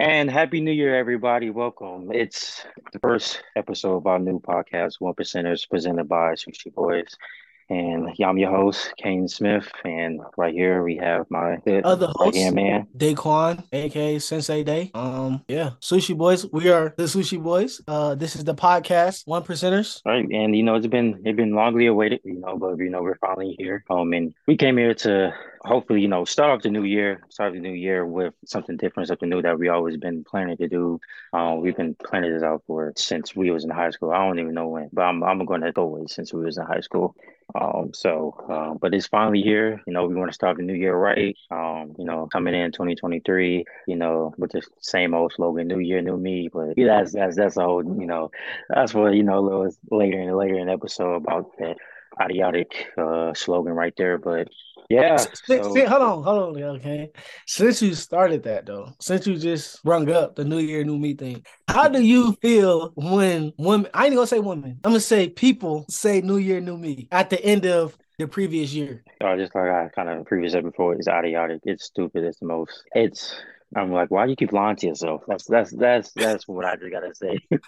And happy new year, everybody. Welcome. It's the first episode of our new podcast, One Percenters, presented by Sushiii Boyz. And yeah, I'm your host, Kane Smith. And right here we have my other host, right man, Daquan, aka Sensei Dae. Um, yeah, Sushiii Boyz. We are the Sushiii Boyz. Uh, this is the podcast, One Percenters. Right, and you know it's been it's been longly awaited, you know, but you know we're finally here. Um, and we came here to hopefully, you know, start off the new year, start the new year with something different, something new that we always been planning to do. Um, we've been planning this out for since we was in high school. I don't even know when, but I'm I'm going to go away since we was in high school. Um, so, um, but it's finally here. You know, we want to start the new year right. Um, you know, coming in 2023. You know, with the same old slogan, "New Year, New Me." But yeah, that's that's that's a whole. You know, that's what you know a little later and later in the episode about that idiotic uh, slogan right there. But yeah. So. See, hold on, hold on, okay. Since you started that though, since you just rung up the New Year, New Me thing, how do you feel when women? I ain't gonna say women. I'm gonna say people say New Year, New Me at the end of the previous year. Oh, just like I kind of previous said before, it's idiotic. It's stupid. It's the most. It's I'm like, why do you keep lying to yourself? That's that's that's that's what I just gotta say.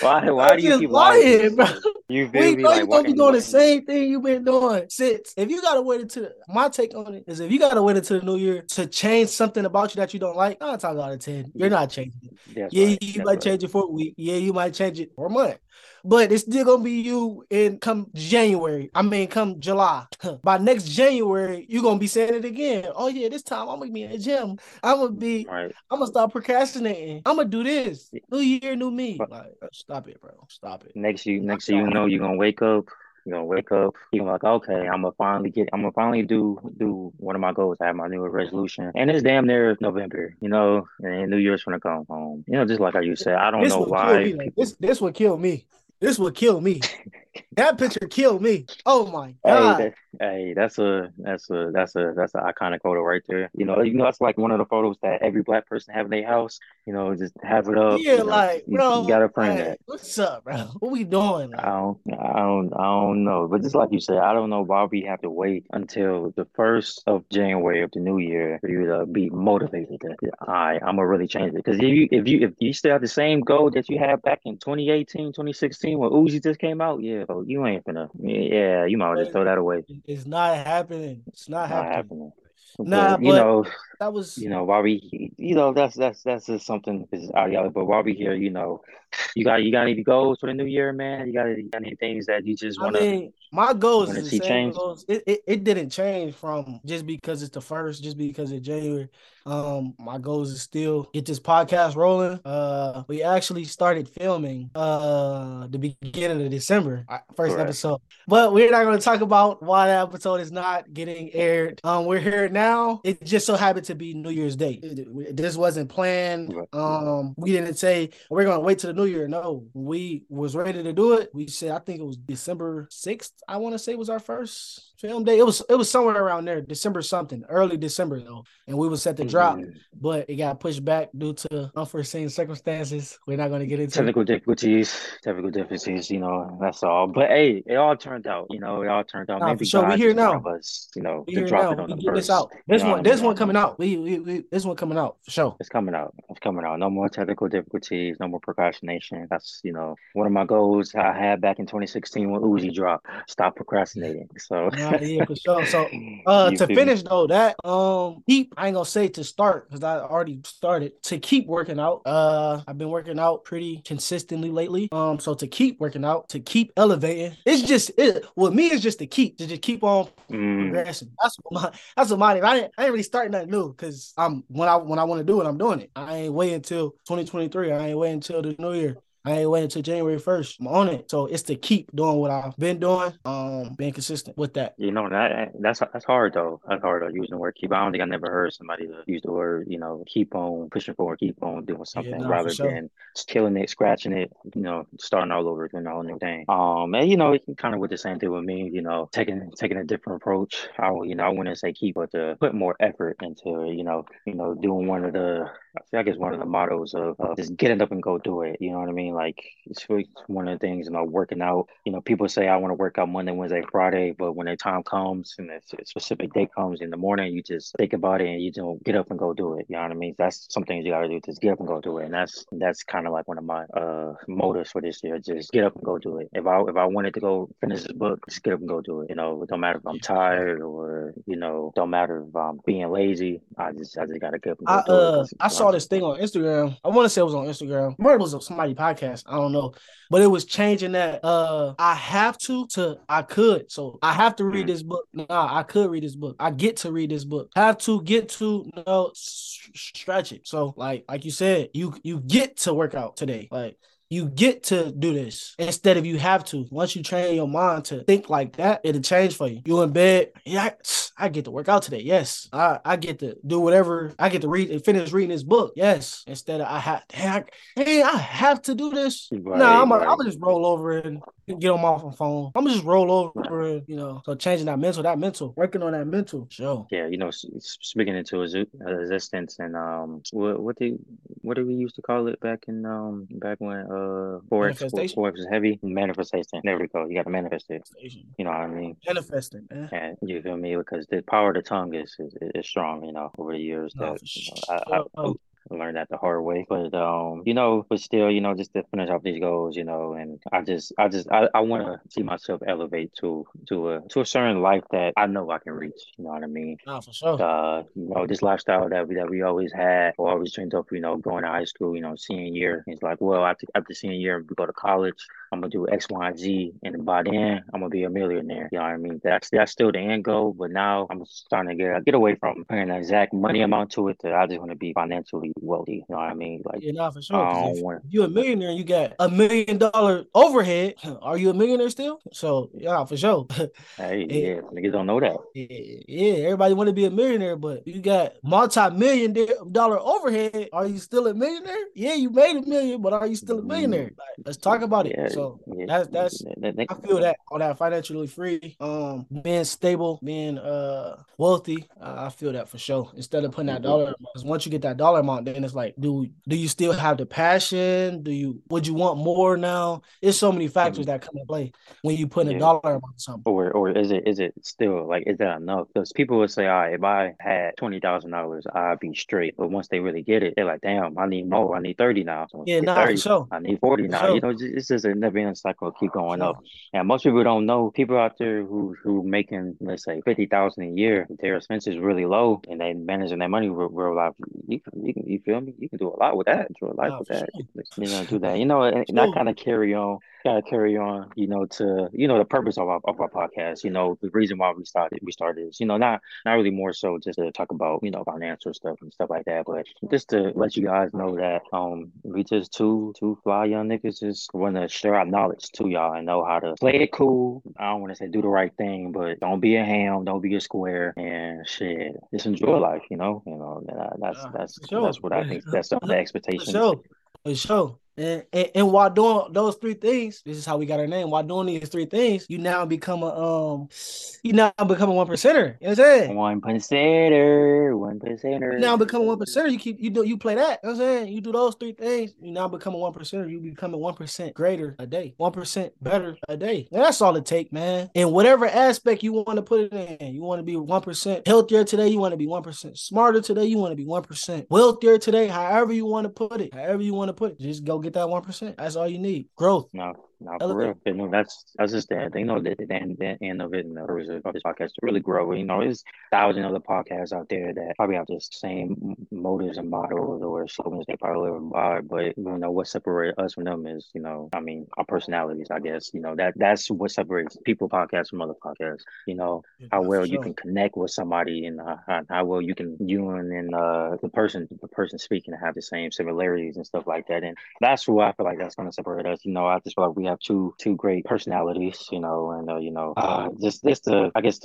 why why do you keep lying, bro? You feel we me? know like, gonna be doing the same thing you've been doing since. If you gotta wait until my take on it is if you gotta wait until the new year to change something about you that you don't like, nine times out of ten, you're not changing it. That's yeah, right. you might right. change it for a week. Yeah, you might change it for a month but it's still gonna be you in come January. I mean, come July. By next January, you're gonna be saying it again. Oh yeah, this time I'm gonna be in the gym. I'm gonna be. Right. I'm gonna stop procrastinating. I'm gonna do this. New year, new me. Like, uh, stop it, bro. Stop it. Next you, next year, you know, you're gonna wake up. You're gonna wake up. You're like, okay, I'm gonna finally get. I'm gonna finally do do one of my goals. I have my new resolution, and it's damn near November. You know, and New Year's gonna come home. You know, just like how you said, I don't this know why. Like, this this would kill me. This would kill me. that picture killed me. Oh my god. Hey, hey, that's a that's a that's a that's an iconic photo right there. You know, you know that's like one of the photos that every black person have in their house. You know, just have it up. Yeah, you know, like bro, you, gotta frame that. What's up, bro? What we doing? I don't, I don't, I don't know. But just like you said, I don't know why we have to wait until the first of January of the new year for you to be motivated. To, all right, I'm gonna really change it. Because if you if you if you still have the same goal that you had back in 2018, 2016 when Uzi just came out, yeah, bro, you ain't gonna, yeah, you might just throw that away. It's not happening. It's not, not happening. happening. Nah, but, you know that was you know why we you know that's that's that's just something is ideology. But while we here, you know, you got you got any goals for the new year, man? You got, you got any things that you just want to? I mean, my goals is the same goals. It, it it didn't change from just because it's the first, just because it's January. Um, my goals is still get this podcast rolling. Uh, we actually started filming uh the beginning of December, uh, first Correct. episode. But we're not going to talk about why that episode is not getting aired. Um, we're here now. It just so happened to be New Year's Day. This wasn't planned. Um, we didn't say we're going to wait till the New Year. No, we was ready to do it. We said I think it was December sixth. I want to say was our first film day. It was it was somewhere around there, December something, early December though, and we was set to drop, mm-hmm. but it got pushed back due to unforeseen circumstances. We're not going to get into technical difficulties, technical difficulties. You know, that's all. But hey, it all turned out. You know, it all turned out. Nah, Maybe sure, we here now. Us, you know, we to drop now. it on we the first. This out. This one, this one coming out. We, we, we, this one coming out for sure. It's coming out. It's coming out. No more technical difficulties. No more procrastination. That's you know one of my goals I had back in 2016 when Uzi dropped. Stop procrastinating. So yeah, for sure. So uh to finish though, that um keep I ain't gonna say to start because I already started to keep working out. Uh I've been working out pretty consistently lately. Um so to keep working out, to keep elevating, it's just it with me it's just to keep to just keep on mm. progressing. That's what my that's what mine. I ain't, I ain't really starting nothing new because I'm when I when I want to do it, I'm doing it. I ain't waiting until 2023. I ain't waiting until the new year. I ain't waiting until January 1st. I'm on it. So it's to keep doing what I've been doing, um, being consistent with that. You know, that that's that's hard though. That's hard though, using the word keep. I don't think I never heard somebody use the word, you know, keep on pushing forward, keep on doing something yeah, no, rather sure. than killing it, scratching it, you know, starting all over, doing a whole new thing. Um, and you know, it kind of with the same thing with me, you know, taking taking a different approach. I you know, I wouldn't say keep, but to put more effort into, you know, you know, doing one of the I guess one of the mottos of, of just getting up and go do it. You know what I mean? Mean? Like it's one of the things, you know, working out. You know, people say I want to work out Monday, Wednesday, Friday, but when the time comes and a specific day comes in the morning, you just think about it and you don't get up and go do it. You know what I mean? That's some things you gotta do. Just get up and go do it. And that's that's kind of like one of my uh motives for this year. Just get up and go do it. If I if I wanted to go finish this book, just get up and go do it. You know, it don't matter if I'm tired or you know, don't matter if I'm being lazy. I just I just gotta get up and go I, do uh, it. I saw this thing on Instagram. I want to say it was on Instagram. It was somebody podcast. I don't know, but it was changing that. Uh, I have to to I could. So I have to read Mm. this book. Nah, I could read this book. I get to read this book. Have to get to no stretch it. So like like you said, you you get to work out today. Like you get to do this instead of you have to. Once you train your mind to think like that, it'll change for you. You in bed, yeah, I, I get to work out today. Yes, I, I get to do whatever. I get to read and finish reading this book. Yes, instead of I have, hey, I, hey, I have to do this. Right, no, I'm right. gonna just roll over and get on my phone. I'm gonna just roll over and you know. So changing that mental, that mental, working on that mental. Sure. Yeah, you know, speaking into exu- resistance and um, what what did what did we used to call it back in um back when uh forex forex was heavy manifestation. There we go. You got to manifest it. You know what I mean? Manifesting, man. And you feel me? Because the power of the tongue is is, is strong. You know, over the years No, that for you know, sure. I, I, I learned that the hard way. But um, you know, but still, you know, just to finish off these goals, you know, and I just, I just, I, I want to see myself elevate to to a to a certain life that I know I can reach. You know what I mean? No, for sure. uh, you know, this lifestyle that we that we always had or always dreamed of, you know, going to high school, you know, senior year. It's like, well, after after senior year, we go to college. I'm gonna do X, Y, and Z, and by then I'm gonna be a millionaire. You know what I mean? That's that's still the end goal, but now I'm starting to get get away from putting an exact money amount to it. To I just want to be financially wealthy. You know what I mean? Like, Yeah, nah, for sure. I if want. you're a millionaire, you got a million dollar overhead. Are you a millionaire still? So yeah, for sure. Hey, yeah, niggas don't know that. yeah, yeah everybody want to be a millionaire, but you got multi-million di- dollar overhead. Are you still a millionaire? Yeah, you made a million, but are you still a millionaire? Like, let's talk about it. Yeah, So yeah, that's that's that- that- I feel that all that financially free, um, being stable, being uh wealthy. Uh, I feel that for sure. Instead of putting that dollar, amount, because once you get that dollar amount, then it's like, do do you still have the passion? Do you would you want more now? There's so many factors that come into play when you put a dollar amount something. Or or is it is it still like is that enough? Because people would say, all right, if I had twenty thousand dollars, I'd be straight. But once they really get it, they're like, damn, I need more. I need thirty now. So Yeah, nah, for 30. sure. I need forty For now. sure. You know, it's it's just a never ending cycle. Keep oh, going Sure. up. And most people don't know. People out there who who making let's say fifty thousand a year, their expenses really low, and they managing their money real, real life. You can you can you feel me? You can do a lot with that. Do a lot Nah, with that. sure. You know, do that. You know, and, and that Sure. kind of carry on gotta carry on, you know, to you know the purpose of our of our podcast. You know, the reason why we started we started is, you know, not not really more so just to talk about, you know, financial stuff and stuff like that, but just to let you guys know that um we just two two fly young niggas just wanna share our knowledge to y'all and know how to play it cool. I don't wanna say do the right thing, but don't be a ham, don't be a square and shit. Just enjoy life, you know. You know, uh, that's that's for sure. that's what I think that's the For expectations. sure. For sure. And, and and while doing those three things, this is how we got our name. While doing these three things, you now become a um, you now become a one percenter. You know what I'm saying? One percenter, one You percenter. now become a one percenter. You keep you do you play that. You know what I'm saying? You do those three things, you now become a one percenter. You become a one percent greater a day, one percent better a day. And that's all it take, man. In whatever aspect you want to put it in, you want to be one percent healthier today. You want to be one percent smarter today. You want to be one percent wealthier today. However you want to put it, however you want to put it, just go get that one percent. That's all you need. Growth. No, no, for real. You know, that's that's just the you know the, the end the end of it and the purpose of this podcast to really grow. You know, there's thousands of other podcasts out there that probably have the same motives and models or slogans they probably live by, but you know what separates us from them is you know, I mean, our personalities. I guess you know that that's what separates people podcasts from other podcasts. You know, how well you can connect with somebody and uh, how, how well you can you and, and uh the person the person speaking have the same similarities and stuff like that and that's who I feel like that's going to separate us you know I just feel like we have two two great personalities you know and uh, you know uh just just to I guess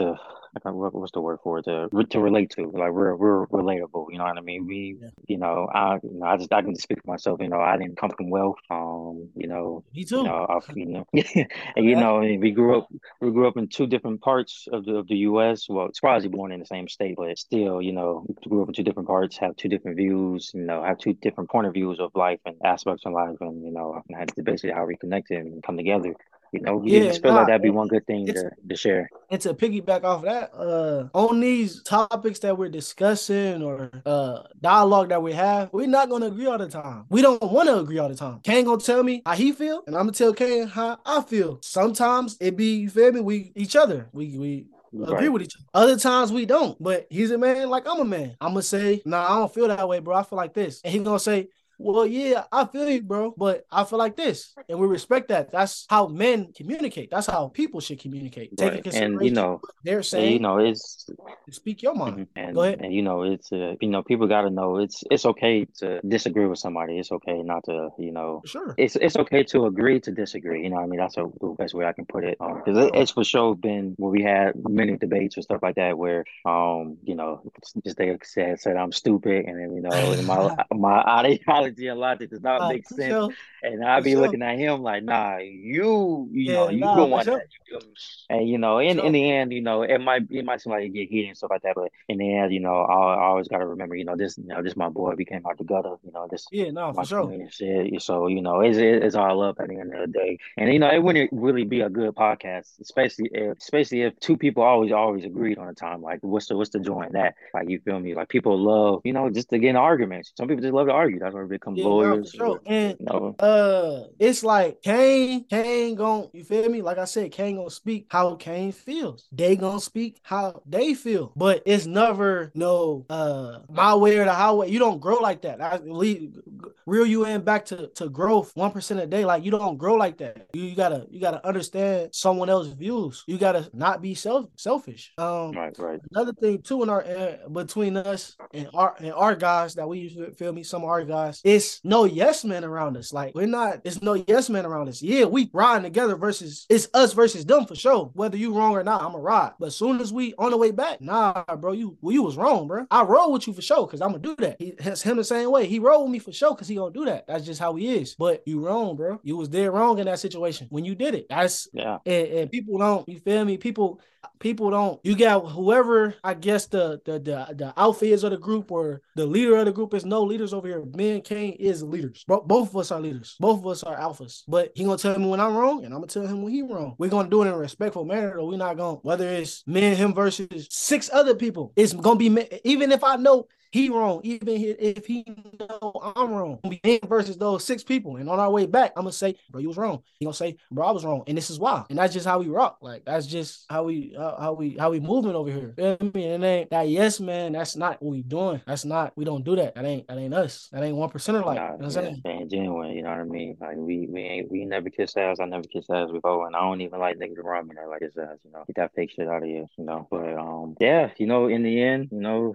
to what, what's the word for it? To to relate to like we're we're relatable you know what I mean? We yeah. you know I you know I just I can speak for myself you know I didn't come from wealth um you know me too. you know, I, you know and you know we grew up we grew up in two different parts of the, of the U.S. well surprisingly born in the same state but still you know we grew up in two different parts have two different views you know have two different point of views of life and aspects of life and you know that's basically how we connected and come together you know, we yeah, just feel nah, like that'd be one good thing to, to share. And to piggyback off of that, uh, on these topics that we're discussing or uh dialogue that we have, we're not gonna agree all the time. We don't want to agree all the time. Kane gonna tell me how he feel, and I'm gonna tell Kane how I feel. Sometimes it be you feel me, we each other. We we Right. agree with each other. Other times we don't. But he's a man like I'm a man. I'm gonna say, nah, I don't feel that way, bro. I feel like this. And he's gonna say, well, yeah, I feel you, bro, but I feel like this, and we respect that. That's how men communicate. That's how people should communicate. Take right. and you know they're saying, you know, it's speak your mind. Mm-hmm. And, Go ahead. And you know, it's uh, you know, people got to know it's it's okay to disagree with somebody. It's okay not to, you know, sure. It's it's okay to agree to disagree. You know, I mean, that's a, the best way I can put it. Because um, it, it's for sure been where we had many debates or stuff like that where, um, you know, just they said said I'm stupid, and then you know, my my and logic does not uh, make sense. Sure. And I'd be sure. looking at him like, nah, you, you yeah, know, you nah, go on sure. that. And you know, in, in the end, you know, it might it might seem like it get heated and stuff like that, but in the end, you know, I, I always got to remember, you know, this, you know, this my boy. We came out the gutter, you know, this. Yeah, no, for sure. Shit. So you know, it's it's all up at the end of the day, and you know, it wouldn't really be a good podcast, especially if especially if two people always always agreed on a time. Like, what's the what's the joint that? Like, you feel me? Like, people love, you know, just to get in arguments. Some people just love to argue. That's they become yeah, lawyers. Sure. And you know? uh, it's like Kane, Kane gon' you feel me? Like I said, Kane gonna speak how Kane feels. They gonna speak how they feel. But it's never no uh my way or the highway. You don't grow like that. I lead reel you in back to, to growth one percent a day. Like you don't grow like that. You, you gotta you gotta understand someone else's views. You gotta not be self selfish. Um right, right. Another thing too in our uh, between us and our and our guys that we used to feel me, some of our guys, it's no yes men around us. Like we're not, it's no yes men around us. Yeah, we riding together versus it's us versus them for sure. Whether you wrong or not, I'm a ride. But as soon as we on the way back, nah, bro, you well, you was wrong, bro. I roll with you for sure because I'm gonna do that. He, him the same way. He roll with me for sure because he gonna do that. That's just how he is. But you wrong, bro. You was dead wrong in that situation when you did it. That's yeah. And, and people don't. You feel me? People people don't you got whoever I guess the the the, the alpha is of the group or the leader of the group is no leaders over here. Me Kane is leaders. Bo- both of us are leaders. Both of us are alphas. But he gonna tell me when I'm wrong, and I'm gonna tell him when he wrong. We're gonna do it in a respectful manner, or we're not gonna whether it's me and him versus six other people. It's gonna be even if I know he wrong, even if he know I'm wrong. We versus those six people, and on our way back, I'm gonna say, bro, you was wrong. He gonna say, bro, I was wrong, and this is why. And that's just how we rock. Like that's just how we how, how we how we moving over here. You know I mean? And ain't that yes, man. That's not what we doing. That's not. We don't do that. That ain't that ain't us. That ain't one percenter like. Nah, you know what I'm saying? genuine. You know what I mean? Like we we ain't we never kiss ass. I never kiss ass before, and I don't even like niggas around me that like his ass. You know, get that fake shit out of here. You know, but um, yeah, you know, in the end, you know,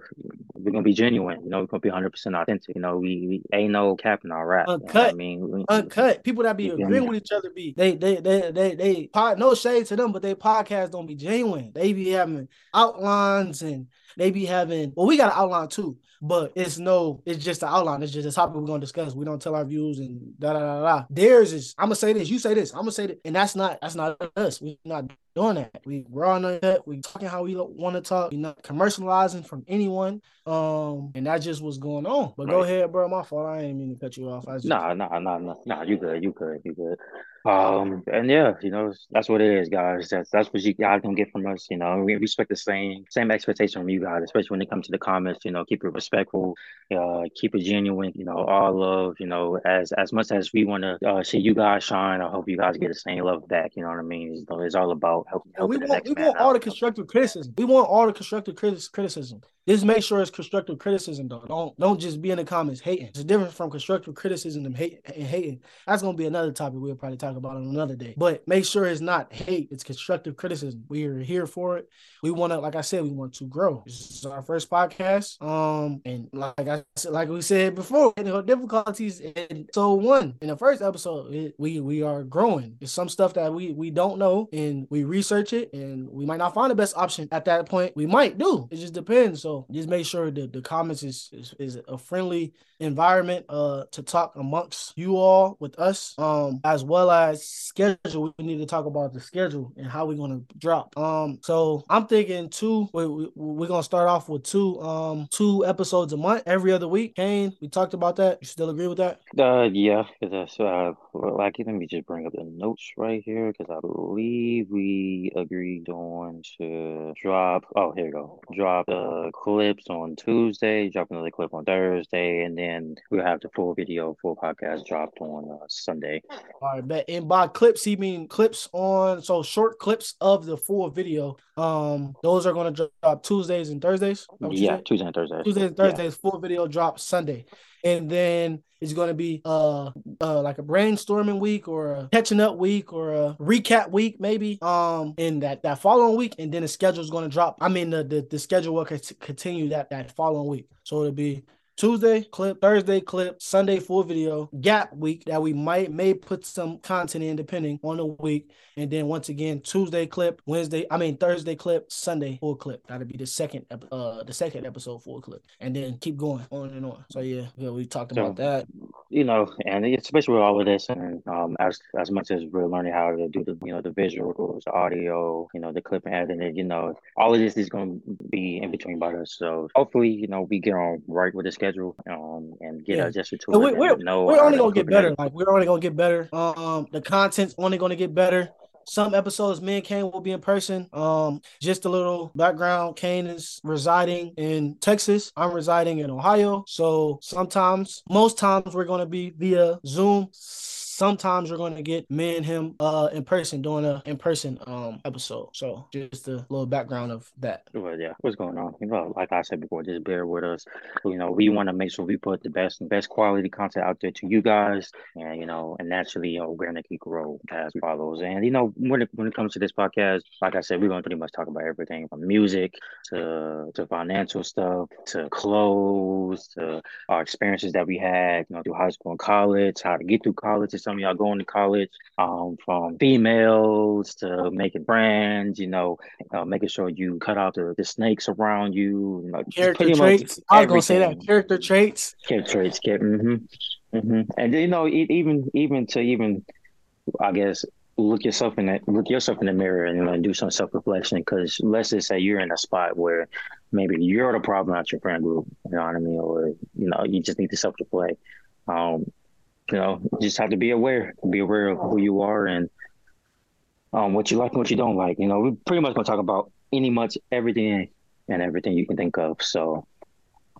we're gonna be genuine. You know, we're gonna be 100 percent authentic. You know, we, we ain't no cap in our rap. Uncut. I mean, uncut. People that be agreeing with each other be they they they they they pod, no shade to them, but they podcast don't be genuine. They be having outlines and they be having well, we got an outline too, but it's no, it's just an outline. It's just a topic we're gonna discuss. We don't tell our views and da da da da. Theirs is I'm gonna say this, you say this, I'm gonna say that, and that's not that's not us. We're not doing that. We raw on that. We talking how we want to talk. We're not commercializing from anyone. Um, and that just was going on. But right. go ahead, bro. My fault. I ain't mean to cut you off. I just... Nah, nah, nah, nah, nah. You good. You good. You good. Um, and yeah, you know, that's what it is, guys. That's that's what you guys can get from us. You know, we respect the same same expectation from you guys, especially when it comes to the comments. You know, keep it respectful, uh, keep it genuine. You know, all love. You know, as as much as we want to uh, see you guys shine, I hope you guys get the same love back. You know what I mean? It's, it's all about helping. helping we want we want all the constructive criticism. We want all the constructive criticism. just make sure it's constructive criticism though. Don't don't just be in the comments hating. It's different from constructive criticism and hate and hating. That's gonna be another topic we'll probably talk about on another day. But make sure it's not hate, it's constructive criticism. We are here for it. We want to, like I said, we want to grow. This is our first podcast. Um, and like I said, like we said before, difficulties in so one in the first episode, it, we we are growing. There's some stuff that we we don't know, and we research it, and we might not find the best option at that point. We might do. It just depends. So just make sure that the comments is is, is a friendly environment uh to talk amongst you all with us um as well as schedule we need to talk about the schedule and how we're going to drop um so i'm thinking two we, we, we're going to start off with two um two episodes a month every other week kane we talked about that you still agree with that uh yeah that's uh like let me just bring up the notes right here because i believe we agreed on to drop oh here we go drop the clips on tuesday drop another clip on thursday and then we'll have the full video, full podcast dropped on uh, Sunday. All right, bet. And by clips, he mean clips on so short clips of the full video. Um, those are going to drop Tuesdays and Thursdays. Yeah, Tuesday and Thursdays. Tuesdays and Thursdays. Yeah. Full video drop Sunday, and then it's going to be uh, uh like a brainstorming week or a catching up week or a recap week maybe um in that that following week and then the schedule is going to drop i mean the, the the schedule will continue that that following week so it'll be Tuesday clip, Thursday clip, Sunday full video, gap week that we might may put some content in depending on the week. And then once again, Tuesday clip, Wednesday, I mean Thursday clip, Sunday full clip. That'll be the second uh the second episode full clip. And then keep going on and on. So yeah, yeah we talked so, about that. You know, and especially with all of this and um as as much as we're learning how to do the you know the visuals, the audio, you know, the clip and editing, you know, all of this is gonna be in between by us. So hopefully, you know, we get on right with the schedule schedule um, and get yeah. adjusted to we, We're, we're only gonna get better. Like we're only gonna get better. Um, the content's only gonna get better. Some episodes, me and Kane will be in person. Um, just a little background: Kane is residing in Texas. I'm residing in Ohio. So sometimes, most times, we're gonna be via Zoom sometimes we're going to get me and him uh in person doing a in person um episode. So just a little background of that. Well, yeah, what's going on? You know, like I said before, just bear with us. You know, we want to make sure we put the best and best quality content out there to you guys, and you know, and naturally, you know, keep grow as follows. And you know, when it when it comes to this podcast, like I said, we're gonna pretty much talk about everything from music to to financial stuff to clothes to our experiences that we had, you know, through high school and college, how to get through college some of y'all going to college, um, from females to making friends, you know, uh, making sure you cut out the, the snakes around you. you know, character traits. I was gonna say that character traits. Character traits. mm-hmm, mm-hmm. And you know, even even to even, I guess, look yourself in that look yourself in the mirror and do some self reflection. Because let's just say you're in a spot where maybe you're the problem at your friend group. You know what I mean? Or you know, you just need to self reflect. Um, you know, just have to be aware, be aware of who you are and um, what you like and what you don't like. You know, we're pretty much gonna talk about any much everything and everything you can think of. So,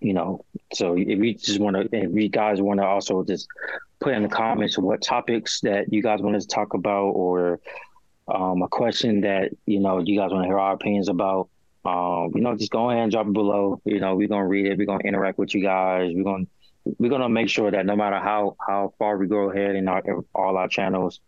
you know, so if we just want to, if you guys want to also just put in the comments what topics that you guys want to talk about or um, a question that you know you guys want to hear our opinions about. Um, you know, just go ahead and drop it below. You know, we're gonna read it. We're gonna interact with you guys. We're gonna we're gonna make sure that no matter how how far we go ahead in our all our channels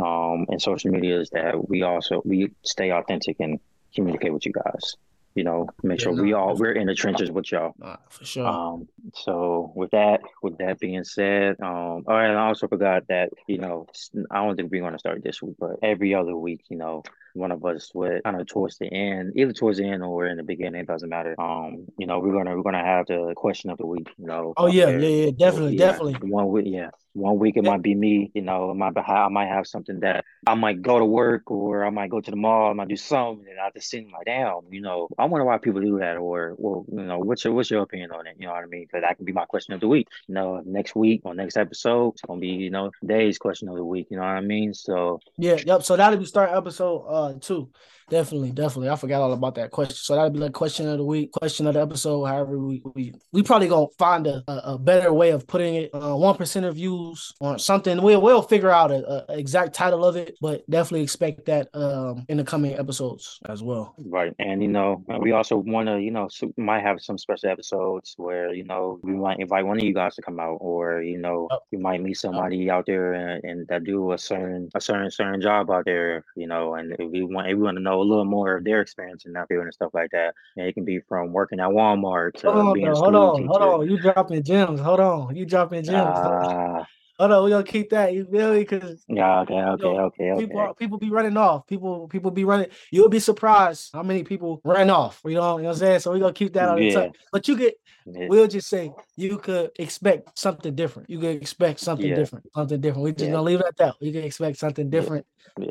um and social medias that we also we stay authentic and communicate with you guys you know make yeah, sure no, we all we're in the trenches with y'all for sure um so with that with that being said um all right i also forgot that you know i don't think we're going to start this week but every other week you know one of us would kind of towards the end, either towards the end or in the beginning, it doesn't matter. Um, you know, we're gonna we're gonna have the question of the week. You know. Oh yeah, yeah, yeah, definitely, so, yeah, definitely. One week, yeah. One week it yeah. might be me. You know, my I might have something that I might go to work or I might go to the mall. I might do something, and I just sit like, damn, you know, I wonder why people do that, or well, you know, what's your what's your opinion on it? You know what I mean? Because that can be my question of the week. You know, next week or next episode, it's gonna be you know Dae's question of the week. You know what I mean? So yeah, yep. So that'll be start episode uh two. Definitely, definitely. I forgot all about that question. So that'll be like question of the week, question of the episode. However, we we, we probably gonna find a, a, better way of putting it. Uh, one percent of views or something. We'll we'll figure out a, a, exact title of it, but definitely expect that um in the coming episodes as well. Right, and you know we also want to you know might have some special episodes where you know we might invite one of you guys to come out, or you know oh. you might meet somebody oh. out there and, and that do a certain a certain certain job out there, you know, and we want everyone to know a little more of their experience in that field and stuff like that. And it can be from working at Walmart to hold being on, hold on, hold on. You dropping gems. Hold on. You dropping gems. Uh, Hold on, we gonna keep that. You feel me? Cause yeah, okay, okay, you know, okay, okay. People, people be running off. People, people be running. You'll be surprised how many people ran off. You know, you know what I'm saying? So we gonna keep that on yeah. the top. But you get, yeah. we'll just say you could expect something different. You could expect something yeah. different, something different. We just gonna leave it at that. You can expect something different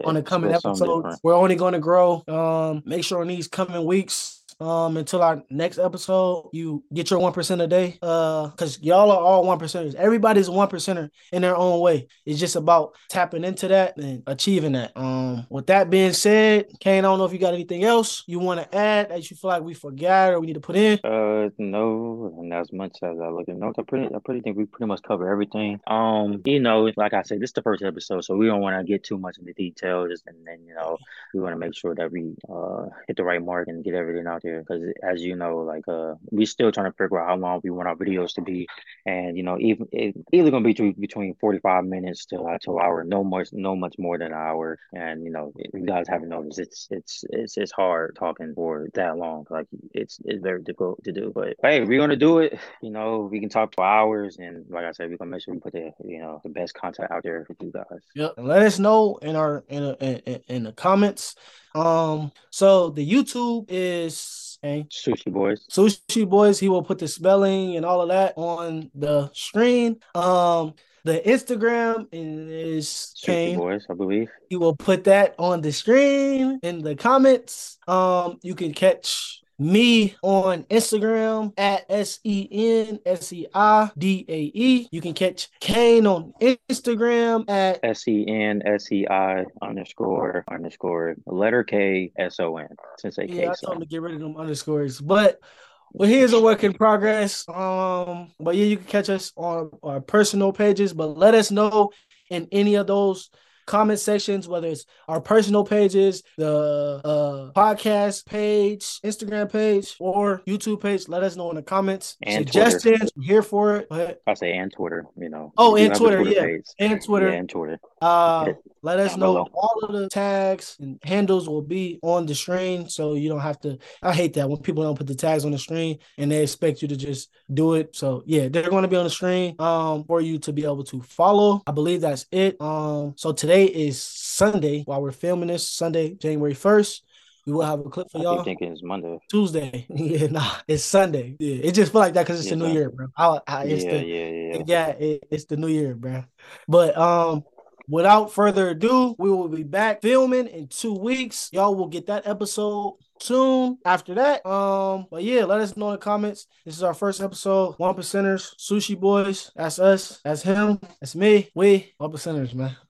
on the coming episodes. We're only gonna grow. Um, make sure in these coming weeks um until our next episode you get your one percent a day. Uh because y'all are all one percenters. Everybody's a one percenter in their own way. It's just about tapping into that and achieving that. Um with that being said kane i don't know if you got anything else you want to add that you feel like we forgot or we need to put in? Uh no as much as i look at notes i pretty i pretty think we pretty much cover everything. Um you know like i said this is the first episode so we don't want to get too much into details and then you know we want to make sure that we uh hit the right mark and get everything out there because as you know like uh we still trying to figure out how long we want our videos to be. And you know even it, either gonna be between 45 minutes to uh, to hour no much no much more than an hour. And you know you guys haven't noticed it's it's it's it's hard talking for that long. Like it's it's very difficult to do. But hey we're gonna do it you know we can talk for hours. And like i said we're gonna make sure we put the you know the best content out there for you guys. Yep. And let us know in our in, a, in, in the comments um so the youtube is Okay. Sushiii Boyz. Sushiii Boyz. He will put the spelling and all of that on the screen. Um, the Instagram is Sushiii Boyz, I believe. He will put that on the screen in the comments. Um, you can catch me on Instagram at S E N S E I D A E. You can catch Kane on Instagram at S E N S E I underscore underscore letter K S O N. Since they yeah, I told to get rid of them underscores, but. Well, here's a work in progress. Um, but yeah, you can catch us on our personal pages, but let us know in any of those comment sections, whether it's our personal pages, the uh, podcast page, Instagram page, or YouTube page. Let us know in the comments. And Suggestions, we're here for it. But... I say and Twitter, you know. Oh, and Twitter, Twitter, yeah. Page. And Twitter. Yeah, and Twitter. Uh, let us know all of the tags and handles will be on the screen, so you don't have to. I hate that when people don't put the tags on the screen and they expect you to just do it. So yeah, they're going to be on the screen um for you to be able to follow. I believe that's it. Um, so today is Sunday while we're filming this Sunday, January first. We will have a clip for y'all. I think it's Monday. Tuesday. yeah, nah, it's Sunday. Yeah, it just feel like that because it's yeah, the new year, bro. I, I, yeah, the, yeah, yeah, yeah. It, it's the new year, bro. But um, without further ado, we will be back filming in two weeks. Y'all will get that episode soon after that. Um, but yeah, let us know in the comments. This is our first episode. One percenters, sushiii boyz. That's us. That's him. That's me. We one percenters, man.